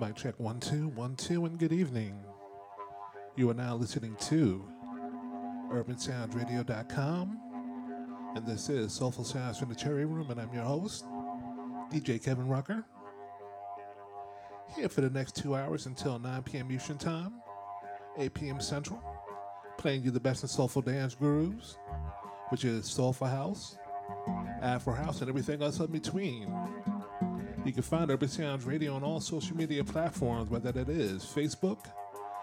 Mic check one, two, one, two, and good evening. You are now listening to UrbanSoundzRadio.com, and this is Soulful Sounds from the Cherry Room, and I'm your host, DJ Kevin Rucker. Here for the next two hours until 9 p.m. Eastern Time, 8 p.m. Central, playing you the best in soulful dance grooves, which is Soulful House, Afro House, and everything else in between. You can find Urban Soundz Radio on all social media platforms, whether that is Facebook,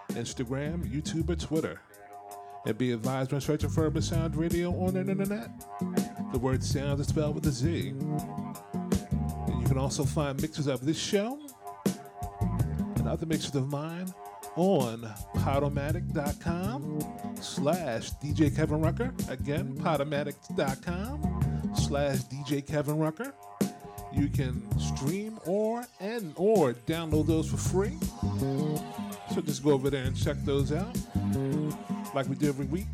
Instagram, YouTube, or Twitter. And be advised when searching for Urban Soundz Radio on the internet, the word sounds is spelled with a Z. And you can also find mixes of this show and other mixes of mine on podomatic.com slash DJ Kevin Rucker. Again, podomatic.com slash DJ Kevin Rucker. You can stream or and or download those for free. So just go over there and check those out, like we do every week.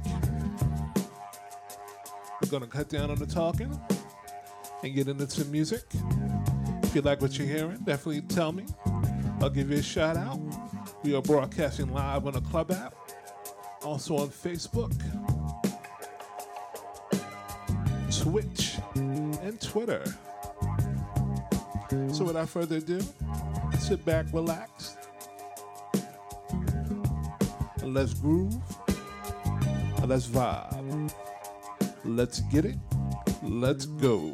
We're gonna cut down on the talking and get into some music. If you like what you're hearing, definitely tell me. I'll give you a shout out. We are broadcasting live on the Club app, also on Facebook, Twitch, and Twitter. So without further ado, sit back, relax, and let's groove, and let's vibe. Let's get it. Let's go.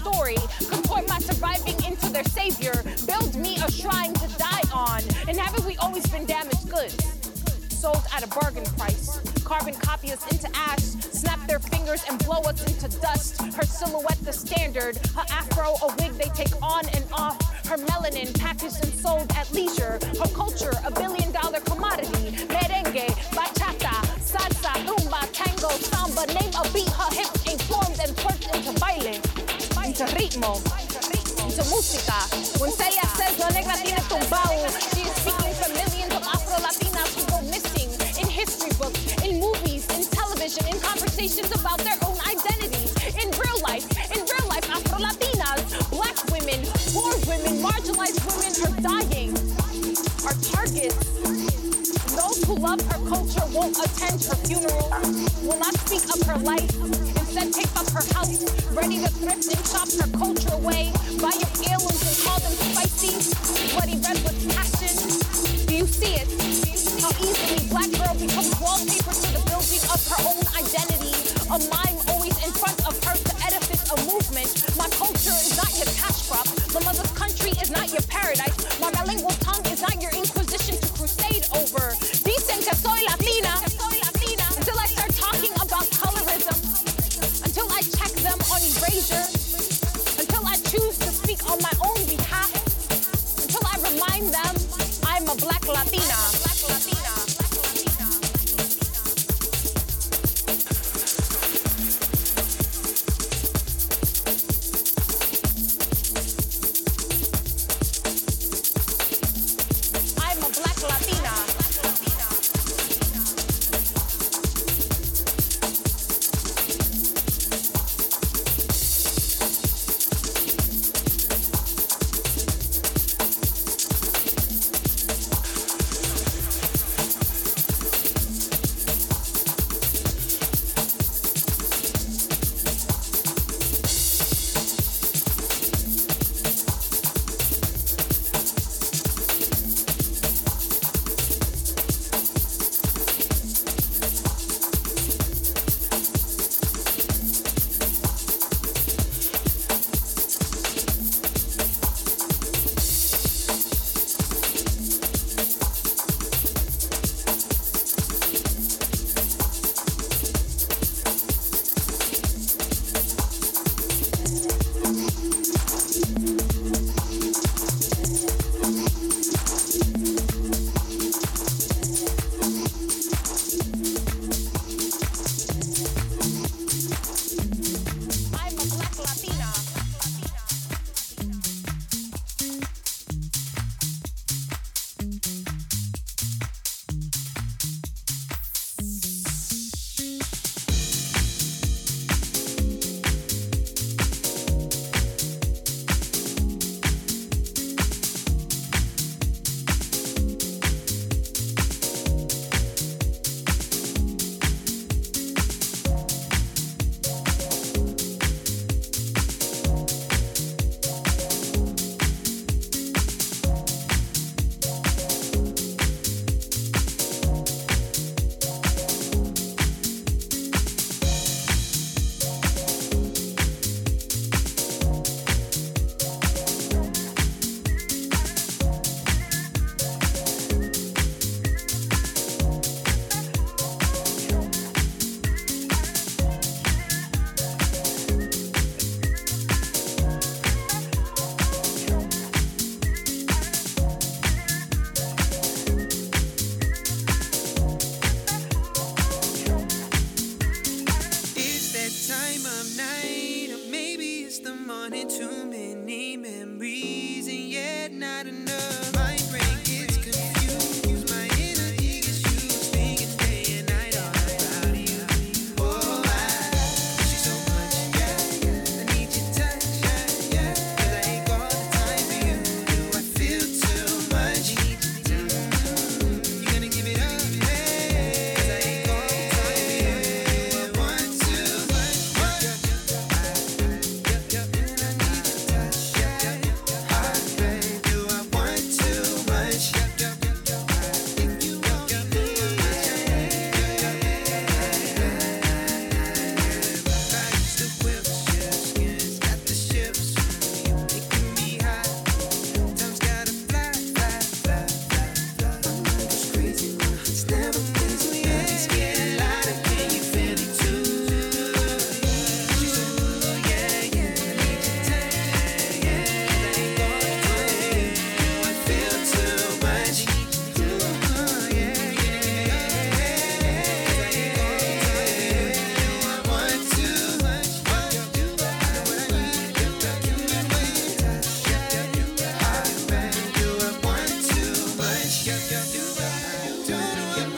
Story. Contort my surviving into their savior. Build me a shrine to die on. And haven't we always been damaged goods? sold at a bargain price. Carbon copy us into ash, snap their fingers and blow us into dust. Her silhouette the standard, her afro a wig they take on and off. Her melanin packaged and sold at leisure. Her culture a billion dollar commodity. Merengue, bachata, salsa, rumba, tango, samba. Name a beat ritmo. Into música. When Celia says La Negra tiene tumbao, she is speaking for millions of Afro Latinas who go missing in history books, in movies, in television, in conversations about their own identities. In real life, in real life, Afro Latinas, black women, poor women, marginalized women are dying, are targets. Those who love her culture won't attend her funeral, will not speak of her life. Instead, take up her house, ready to thrift and chop her culture away. Buy your heirlooms and call them spicy, bloody red